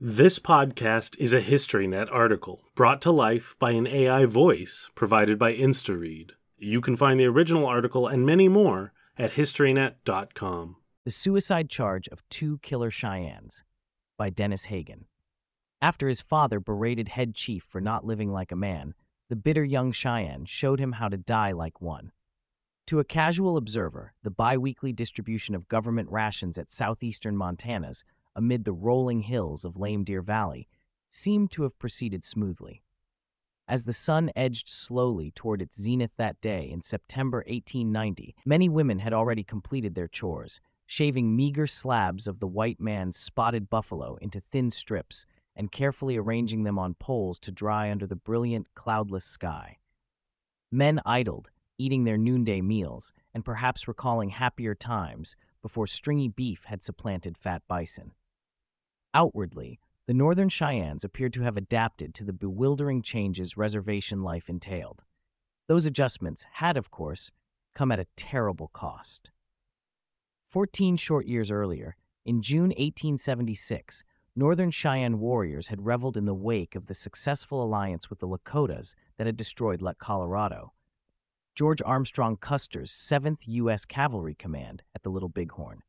This podcast is a HistoryNet article brought to life by an AI voice provided by InstaRead. You can find the original article and many more at historynet.com. The Suicide Charge of Two Killer Cheyennes by Dennis Hagen. After his father berated head chief for not living like a man, the bitter young Cheyenne showed him how to die like one. To a casual observer, the biweekly distribution of government rations at southeastern Montana's amid the rolling hills of Lame Deer Valley seemed to have proceeded smoothly. As the sun edged slowly toward its zenith that day in September 1890, many women had already completed their chores, shaving meager slabs of the white man's spotted buffalo into thin strips and carefully arranging them on poles to dry under the brilliant, cloudless sky. Men idled, eating their noonday meals and perhaps recalling happier times before stringy beef had supplanted fat bison. Outwardly, the Northern Cheyennes appeared to have adapted to the bewildering changes reservation life entailed. Those adjustments had, of course, come at a terrible cost. Fourteen short years earlier, in June 1876, Northern Cheyenne warriors had reveled in the wake of the successful alliance with the Lakotas that had destroyed Lieutenant Colonel. George Armstrong Custer's 7th U.S. Cavalry Command at the Little Bighorn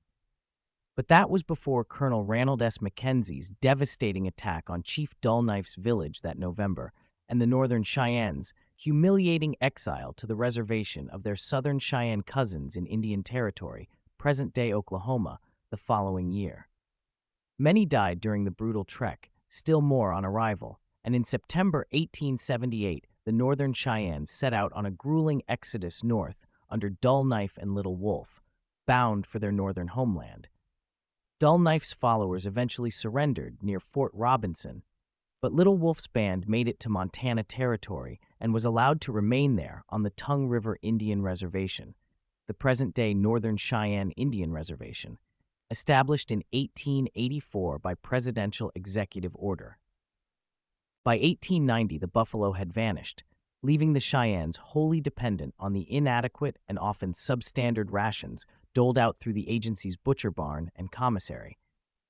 but that was before Colonel Ranald S. Mackenzie's devastating attack on Chief Dullknife's village that November and the Northern Cheyennes' humiliating exile to the reservation of their Southern Cheyenne cousins in Indian Territory, present day Oklahoma, the following year. Many died during the brutal trek, still more on arrival, and in September 1878, the Northern Cheyennes set out on a grueling exodus north under Dullknife and Little Wolf, bound for their northern homeland. Dullknife's followers eventually surrendered near Fort Robinson, but Little Wolf's band made it to Montana Territory and was allowed to remain there on the Tongue River Indian Reservation, the present day Northern Cheyenne Indian Reservation, established in 1884 by presidential executive order. By 1890, the buffalo had vanished, leaving the Cheyennes wholly dependent on the inadequate and often substandard rations doled out through the agency's butcher barn and commissary.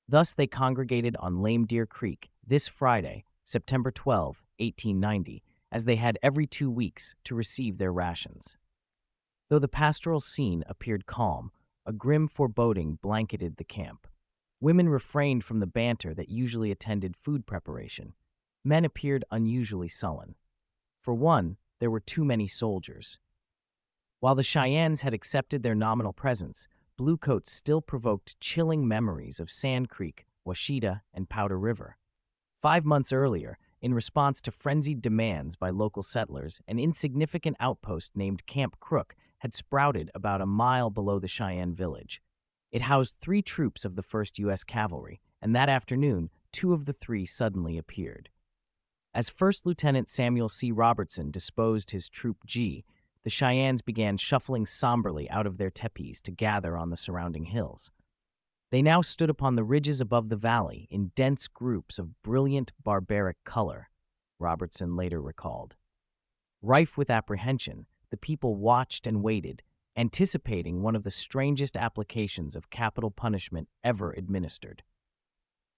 Thus, they congregated on Lame Deer Creek this Friday, September 12, 1890, as they had every two weeks to receive their rations. Though the pastoral scene appeared calm, a grim foreboding blanketed the camp. Women refrained from the banter that usually attended food preparation. Men appeared unusually sullen. For one, there were too many soldiers. While the Cheyennes had accepted their nominal presence, Bluecoats still provoked chilling memories of Sand Creek, Washita, and Powder River. Five months earlier, in response to frenzied demands by local settlers, an insignificant outpost named Camp Crook had sprouted about a mile below the Cheyenne village. It housed three troops of the 1st U.S. Cavalry, and that afternoon, two of the three suddenly appeared. As First Lieutenant Samuel C. Robertson disposed his Troop G, the Cheyennes began shuffling somberly out of their tepees to gather on the surrounding hills. They now stood upon the ridges above the valley in dense groups of brilliant barbaric color, Robertson later recalled. Rife with apprehension, the people watched and waited, anticipating one of the strangest applications of capital punishment ever administered.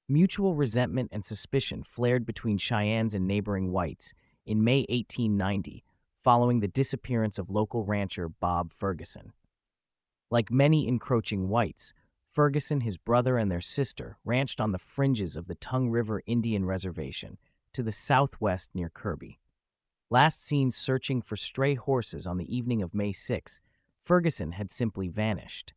Mutual resentment and suspicion flared between Cheyennes and neighboring whites in May 1890 following the disappearance of local rancher Bob Ferguson. Like many encroaching whites, Ferguson, his brother, and their sister ranched on the fringes of the Tongue River Indian Reservation to the southwest near Kirby. Last seen searching for stray horses on the evening of May 6, Ferguson had simply vanished.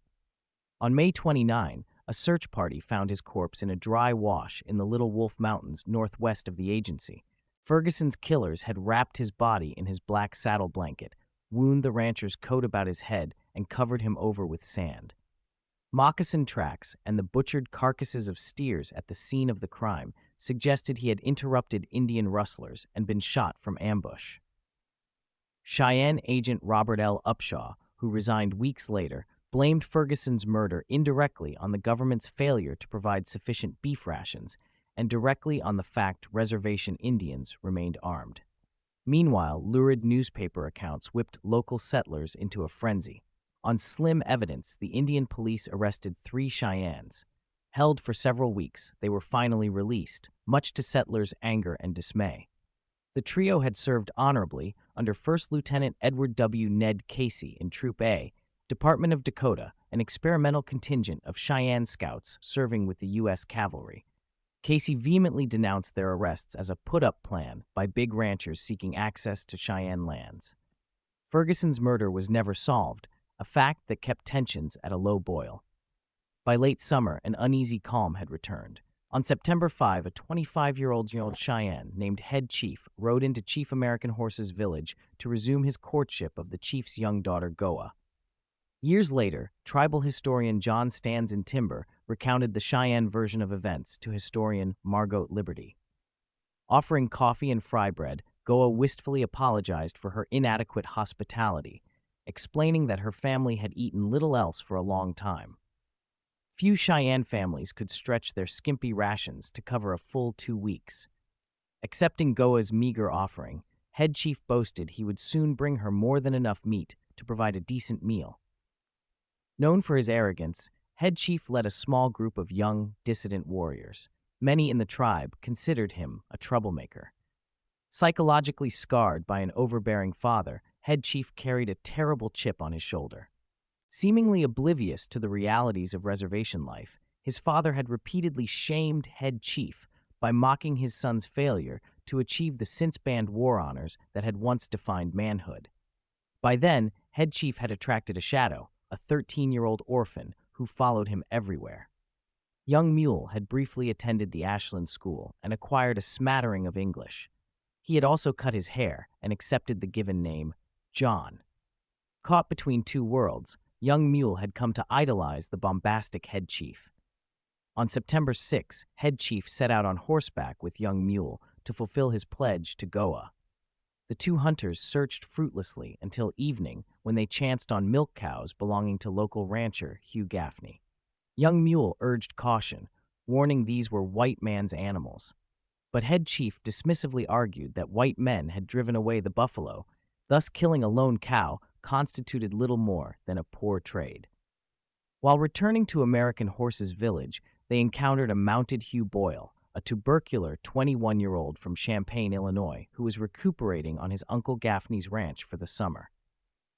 On May 29, a search party found his corpse in a dry wash in the Little Wolf Mountains northwest of the agency. Ferguson's killers had wrapped his body in his black saddle blanket, wound the rancher's coat about his head, and covered him over with sand. Moccasin tracks and the butchered carcasses of steers at the scene of the crime suggested he had interrupted Indian rustlers and been shot from ambush. Cheyenne agent Robert L. Upshaw, who resigned weeks later, blamed Ferguson's murder indirectly on the government's failure to provide sufficient beef rations and directly on the fact reservation Indians remained armed. Meanwhile, lurid newspaper accounts whipped local settlers into a frenzy. On slim evidence, the Indian police arrested three Cheyennes. Held for several weeks, they were finally released, much to settlers' anger and dismay. The trio had served honorably under First Lieutenant Edward W. Ned Casey in Troop A, Department of Dakota, an experimental contingent of Cheyenne scouts serving with the U.S. Cavalry. Casey vehemently denounced their arrests as a put up plan by big ranchers seeking access to Cheyenne lands. Ferguson's murder was never solved, a fact that kept tensions at a low boil. By late summer, an uneasy calm had returned. On September 5, a 25 year old Cheyenne named Head Chief rode into Chief American Horse's village to resume his courtship of the chief's young daughter, Goa. Years later, tribal historian John Stands In Timber recounted the Cheyenne version of events to historian Margot Liberty. Offering coffee and fry bread, Goa wistfully apologized for her inadequate hospitality, explaining that her family had eaten little else for a long time. Few Cheyenne families could stretch their skimpy rations to cover a full two weeks. Accepting Goa's meager offering, Head Chief boasted he would soon bring her more than enough meat to provide a decent meal. Known for his arrogance, Head Chief led a small group of young, dissident warriors. Many in the tribe considered him a troublemaker. Psychologically scarred by an overbearing father, Head Chief carried a terrible chip on his shoulder. Seemingly oblivious to the realities of reservation life, his father had repeatedly shamed Head Chief by mocking his son's failure to achieve the since banned war honors that had once defined manhood. By then, Head Chief had attracted a shadow, a 13 year old orphan who followed him everywhere. Young Mule had briefly attended the Ashland School and acquired a smattering of English. He had also cut his hair and accepted the given name, John. Caught between two worlds, young Mule had come to idolize the bombastic head chief. On September 6, head chief set out on horseback with young Mule to fulfill his pledge to Goa. The two hunters searched fruitlessly until evening when they chanced on milk cows belonging to local rancher Hugh Gaffney. Young Mule urged caution, warning these were white man's animals. But Head Chief dismissively argued that white men had driven away the buffalo, thus killing a lone cow constituted little more than a poor trade. While returning to American Horse's village, they encountered a mounted Hugh Boyle, a tubercular 21 year old from Champaign, Illinois, who was recuperating on his Uncle Gaffney's ranch for the summer.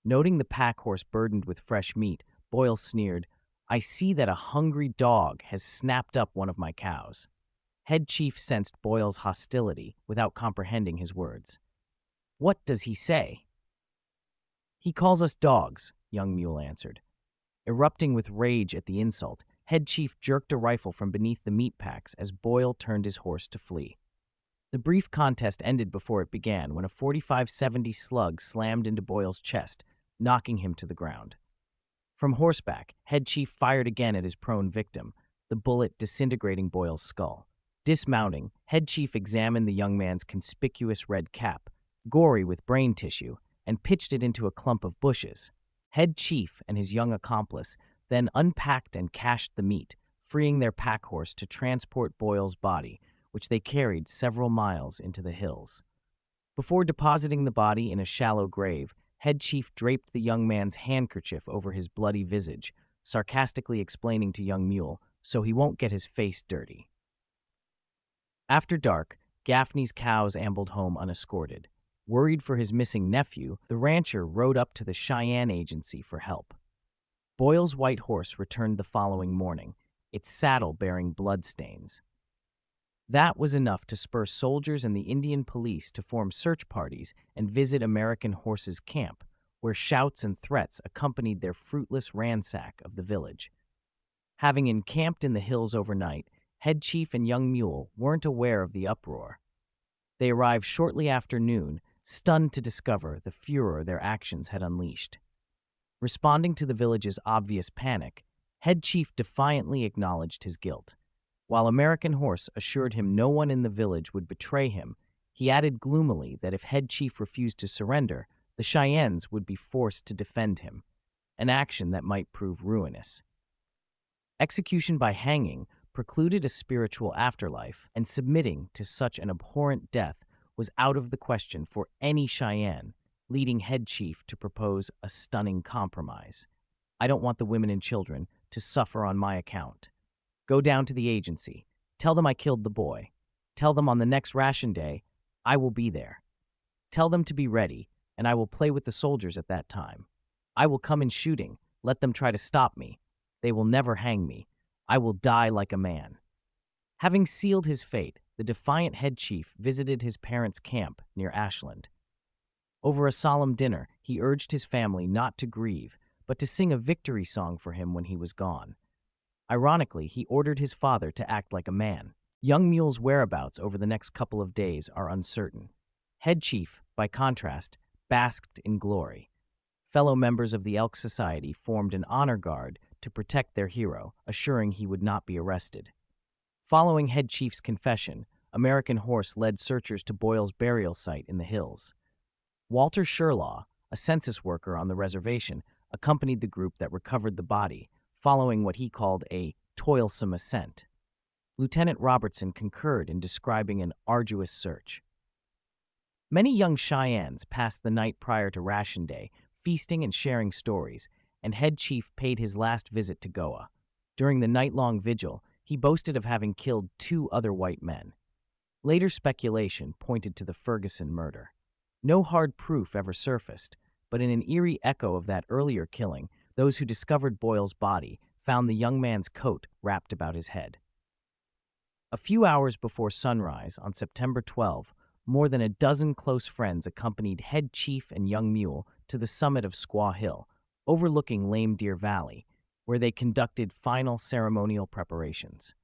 Noting the pack horse burdened with fresh meat, Boyle sneered, I see that a hungry dog has snapped up one of my cows. Head Chief sensed Boyle's hostility without comprehending his words. What does he say? He calls us dogs, young Mule answered. Erupting with rage at the insult, Head Chief jerked a rifle from beneath the meat packs as Boyle turned his horse to flee. The brief contest ended before it began when a 45-70 slug slammed into Boyle's chest, knocking him to the ground. From horseback, Head Chief fired again at his prone victim, the bullet disintegrating Boyle's skull. Dismounting, Head Chief examined the young man's conspicuous red cap, gory with brain tissue, and pitched it into a clump of bushes. Head Chief and his young accomplice then unpacked and cached the meat, freeing their pack horse to transport Boyle's body, which they carried several miles into the hills. Before depositing the body in a shallow grave, Head Chief draped the young man's handkerchief over his bloody visage, sarcastically explaining to young Mule, so he won't get his face dirty. After dark, Gaffney's cows ambled home unescorted. Worried for his missing nephew, the rancher rode up to the Cheyenne Agency for help. Boyle's white horse returned the following morning, its saddle bearing bloodstains. That was enough to spur soldiers and the Indian police to form search parties and visit American Horse's camp, where shouts and threats accompanied their fruitless ransack of the village. Having encamped in the hills overnight, Head Chief and Young Mule weren't aware of the uproar. They arrived shortly after noon stunned to discover the furor their actions had unleashed. Responding to the village's obvious panic, Head Chief defiantly acknowledged his guilt. While American Horse assured him no one in the village would betray him, he added gloomily that if Head Chief refused to surrender, the Cheyennes would be forced to defend him, an action that might prove ruinous. Execution by hanging precluded a spiritual afterlife, and submitting to such an abhorrent death was out of the question for any Cheyenne, leading head chief to propose a stunning compromise. I don't want the women and children to suffer on my account. Go down to the agency. Tell them I killed the boy. Tell them on the next ration day, I will be there. Tell them to be ready, and I will play with the soldiers at that time. I will come in shooting. Let them try to stop me. They will never hang me. I will die like a man. Having sealed his fate, the defiant head chief visited his parents' camp near Ashland. Over a solemn dinner, he urged his family not to grieve, but to sing a victory song for him when he was gone. Ironically, he ordered his father to act like a man. Young Mule's whereabouts over the next couple of days are uncertain. Head Chief, by contrast, basked in glory. Fellow members of the Elk Society formed an honor guard to protect their hero, assuring he would not be arrested. Following Head Chief's confession, American Horse led searchers to Boyle's burial site in the hills. Walter Sherlaw, a census worker on the reservation, accompanied the group that recovered the body, following what he called a toilsome ascent. Lieutenant Robertson concurred in describing an arduous search. Many young Cheyennes passed the night prior to ration day, feasting and sharing stories, and Head Chief paid his last visit to Goa. During the night-long vigil, he boasted of having killed two other white men. Later speculation pointed to the Ferguson murder. No hard proof ever surfaced, but in an eerie echo of that earlier killing, those who discovered Boyle's body found the young man's coat wrapped about his head. A few hours before sunrise on September 12, more than a dozen close friends accompanied Head Chief and Young Mule to the summit of Squaw Hill, overlooking Lame Deer Valley, where they conducted final ceremonial preparations.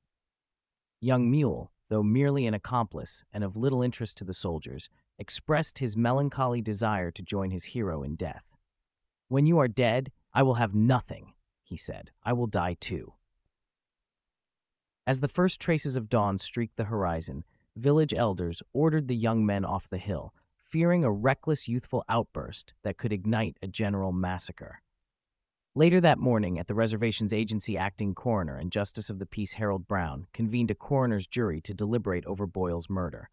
Young Mule, though merely an accomplice and of little interest to the soldiers, expressed his melancholy desire to join his hero in death. When you are dead, I will have nothing, he said. I will die too. As the first traces of dawn streaked the horizon, village elders ordered the young men off the hill, fearing a reckless youthful outburst that could ignite a general massacre. Later that morning, at the reservation's agency acting coroner and Justice of the Peace Harold Brown convened a coroner's jury to deliberate over Boyle's murder.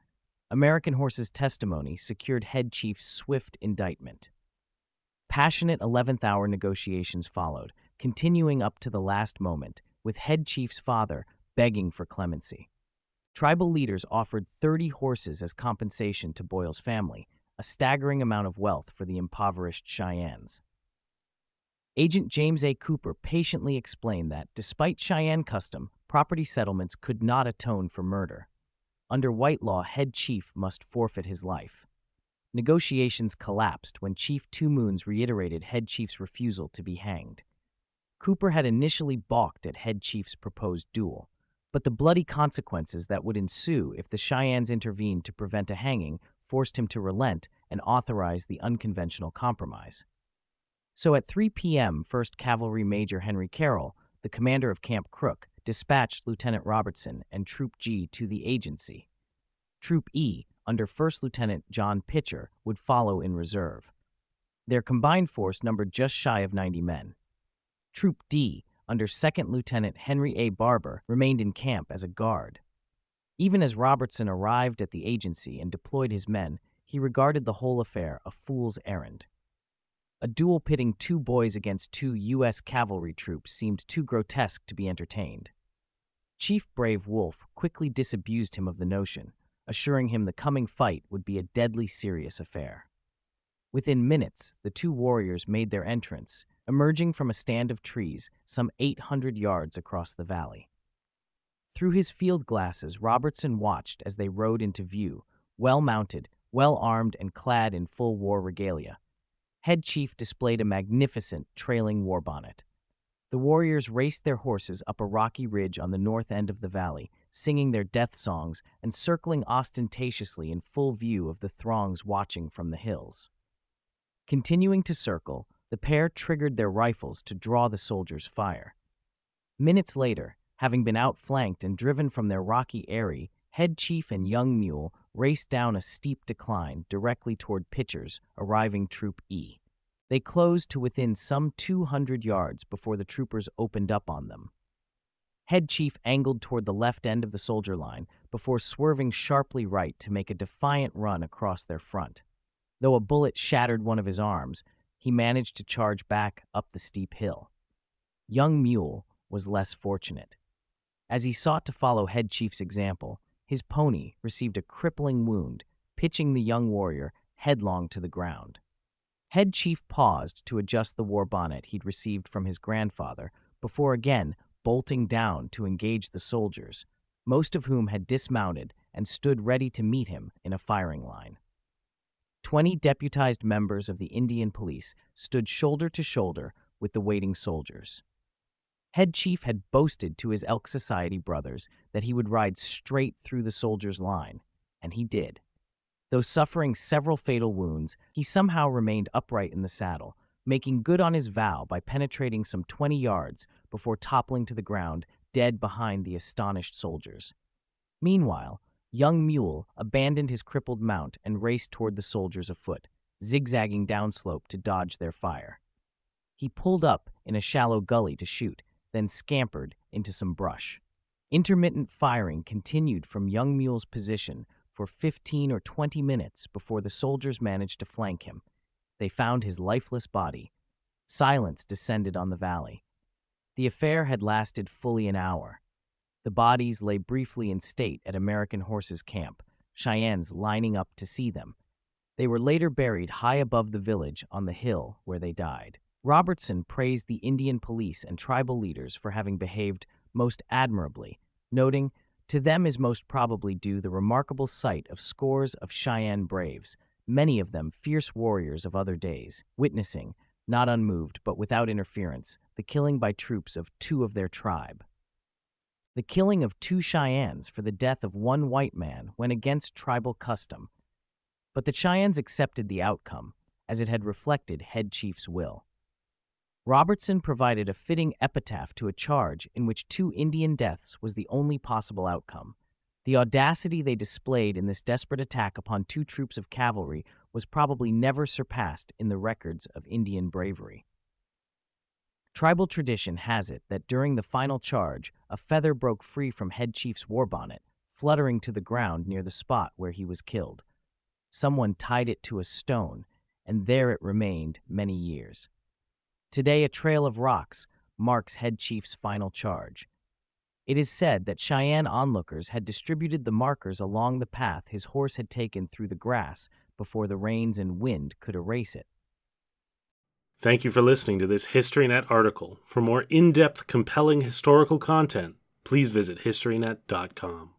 American Horse's testimony secured head chief's swift indictment. Passionate 11th hour negotiations followed, continuing up to the last moment, with head chief's father begging for clemency. Tribal leaders offered 30 horses as compensation to Boyle's family, a staggering amount of wealth for the impoverished Cheyennes. Agent James A. Cooper patiently explained that, despite Cheyenne custom, property settlements could not atone for murder. Under white law, head chief must forfeit his life. Negotiations collapsed when Chief Two Moons reiterated head chief's refusal to be hanged. Cooper had initially balked at head chief's proposed duel, but the bloody consequences that would ensue if the Cheyennes intervened to prevent a hanging forced him to relent and authorize the unconventional compromise. So at 3 p.m., 1st Cavalry Major Henry Carroll, the commander of Camp Crook, dispatched Lieutenant Robertson and Troop G to the agency. Troop E, under 1st Lieutenant John Pitcher, would follow in reserve. Their combined force numbered just shy of 90 men. Troop D, under 2nd Lieutenant Henry A. Barber, remained in camp as a guard. Even as Robertson arrived at the agency and deployed his men, he regarded the whole affair a fool's errand. A duel pitting two boys against two U.S. cavalry troops seemed too grotesque to be entertained. Chief Brave Wolf quickly disabused him of the notion, assuring him the coming fight would be a deadly serious affair. Within minutes, the two warriors made their entrance, emerging from a stand of trees some 800 yards across the valley. Through his field glasses, Robertson watched as they rode into view, well mounted, well armed, and clad in full war regalia. Head Chief displayed a magnificent trailing war bonnet. The warriors raced their horses up a rocky ridge on the north end of the valley, singing their death songs and circling ostentatiously in full view of the throngs watching from the hills. Continuing to circle, the pair triggered their rifles to draw the soldiers' fire. Minutes later, having been outflanked and driven from their rocky eyrie, Head Chief and Young Mule raced down a steep decline directly toward Pitcher's, arriving Troop E. They closed to within some 200 yards before the troopers opened up on them. Head Chief angled toward the left end of the soldier line before swerving sharply right to make a defiant run across their front. Though a bullet shattered one of his arms, he managed to charge back up the steep hill. Young Mule was less fortunate. As he sought to follow Head Chief's example, his pony received a crippling wound, pitching the young warrior headlong to the ground. Head Chief paused to adjust the war bonnet he'd received from his grandfather before again bolting down to engage the soldiers, most of whom had dismounted and stood ready to meet him in a firing line. Twenty deputized members of the Indian police stood shoulder to shoulder with the waiting soldiers. Head Chief had boasted to his Elk Society brothers that he would ride straight through the soldiers' line, and he did. Though suffering several fatal wounds, he somehow remained upright in the saddle, making good on his vow by penetrating some 20 yards before toppling to the ground, dead behind the astonished soldiers. Meanwhile, young Mule abandoned his crippled mount and raced toward the soldiers afoot, zigzagging downslope to dodge their fire. He pulled up in a shallow gully to shoot, then scampered into some brush. Intermittent firing continued from young Mule's position for 15 or 20 minutes before the soldiers managed to flank him. They found his lifeless body. Silence descended on the valley. The affair had lasted fully an hour. The bodies lay briefly in state at American Horses Camp, Cheyennes lining up to see them. They were later buried high above the village on the hill where they died. Robertson praised the Indian police and tribal leaders for having behaved most admirably, noting, To them is most probably due the remarkable sight of scores of Cheyenne braves, many of them fierce warriors of other days, witnessing, not unmoved but without interference, the killing by troops of two of their tribe. The killing of two Cheyennes for the death of one white man went against tribal custom, but the Cheyennes accepted the outcome, as it had reflected head chief's will. Robertson provided a fitting epitaph to a charge in which two Indian deaths was the only possible outcome. The audacity they displayed in this desperate attack upon two troops of cavalry was probably never surpassed in the records of Indian bravery. Tribal tradition has it that during the final charge, a feather broke free from Head Chief's war bonnet, fluttering to the ground near the spot where he was killed. Someone tied it to a stone, and there it remained many years. Today, a trail of rocks marks Head Chief's final charge. It is said that Cheyenne onlookers had distributed the markers along the path his horse had taken through the grass before the rains and wind could erase it. Thank you for listening to this HistoryNet article. For more in depth, compelling historical content, please visit HistoryNet.com.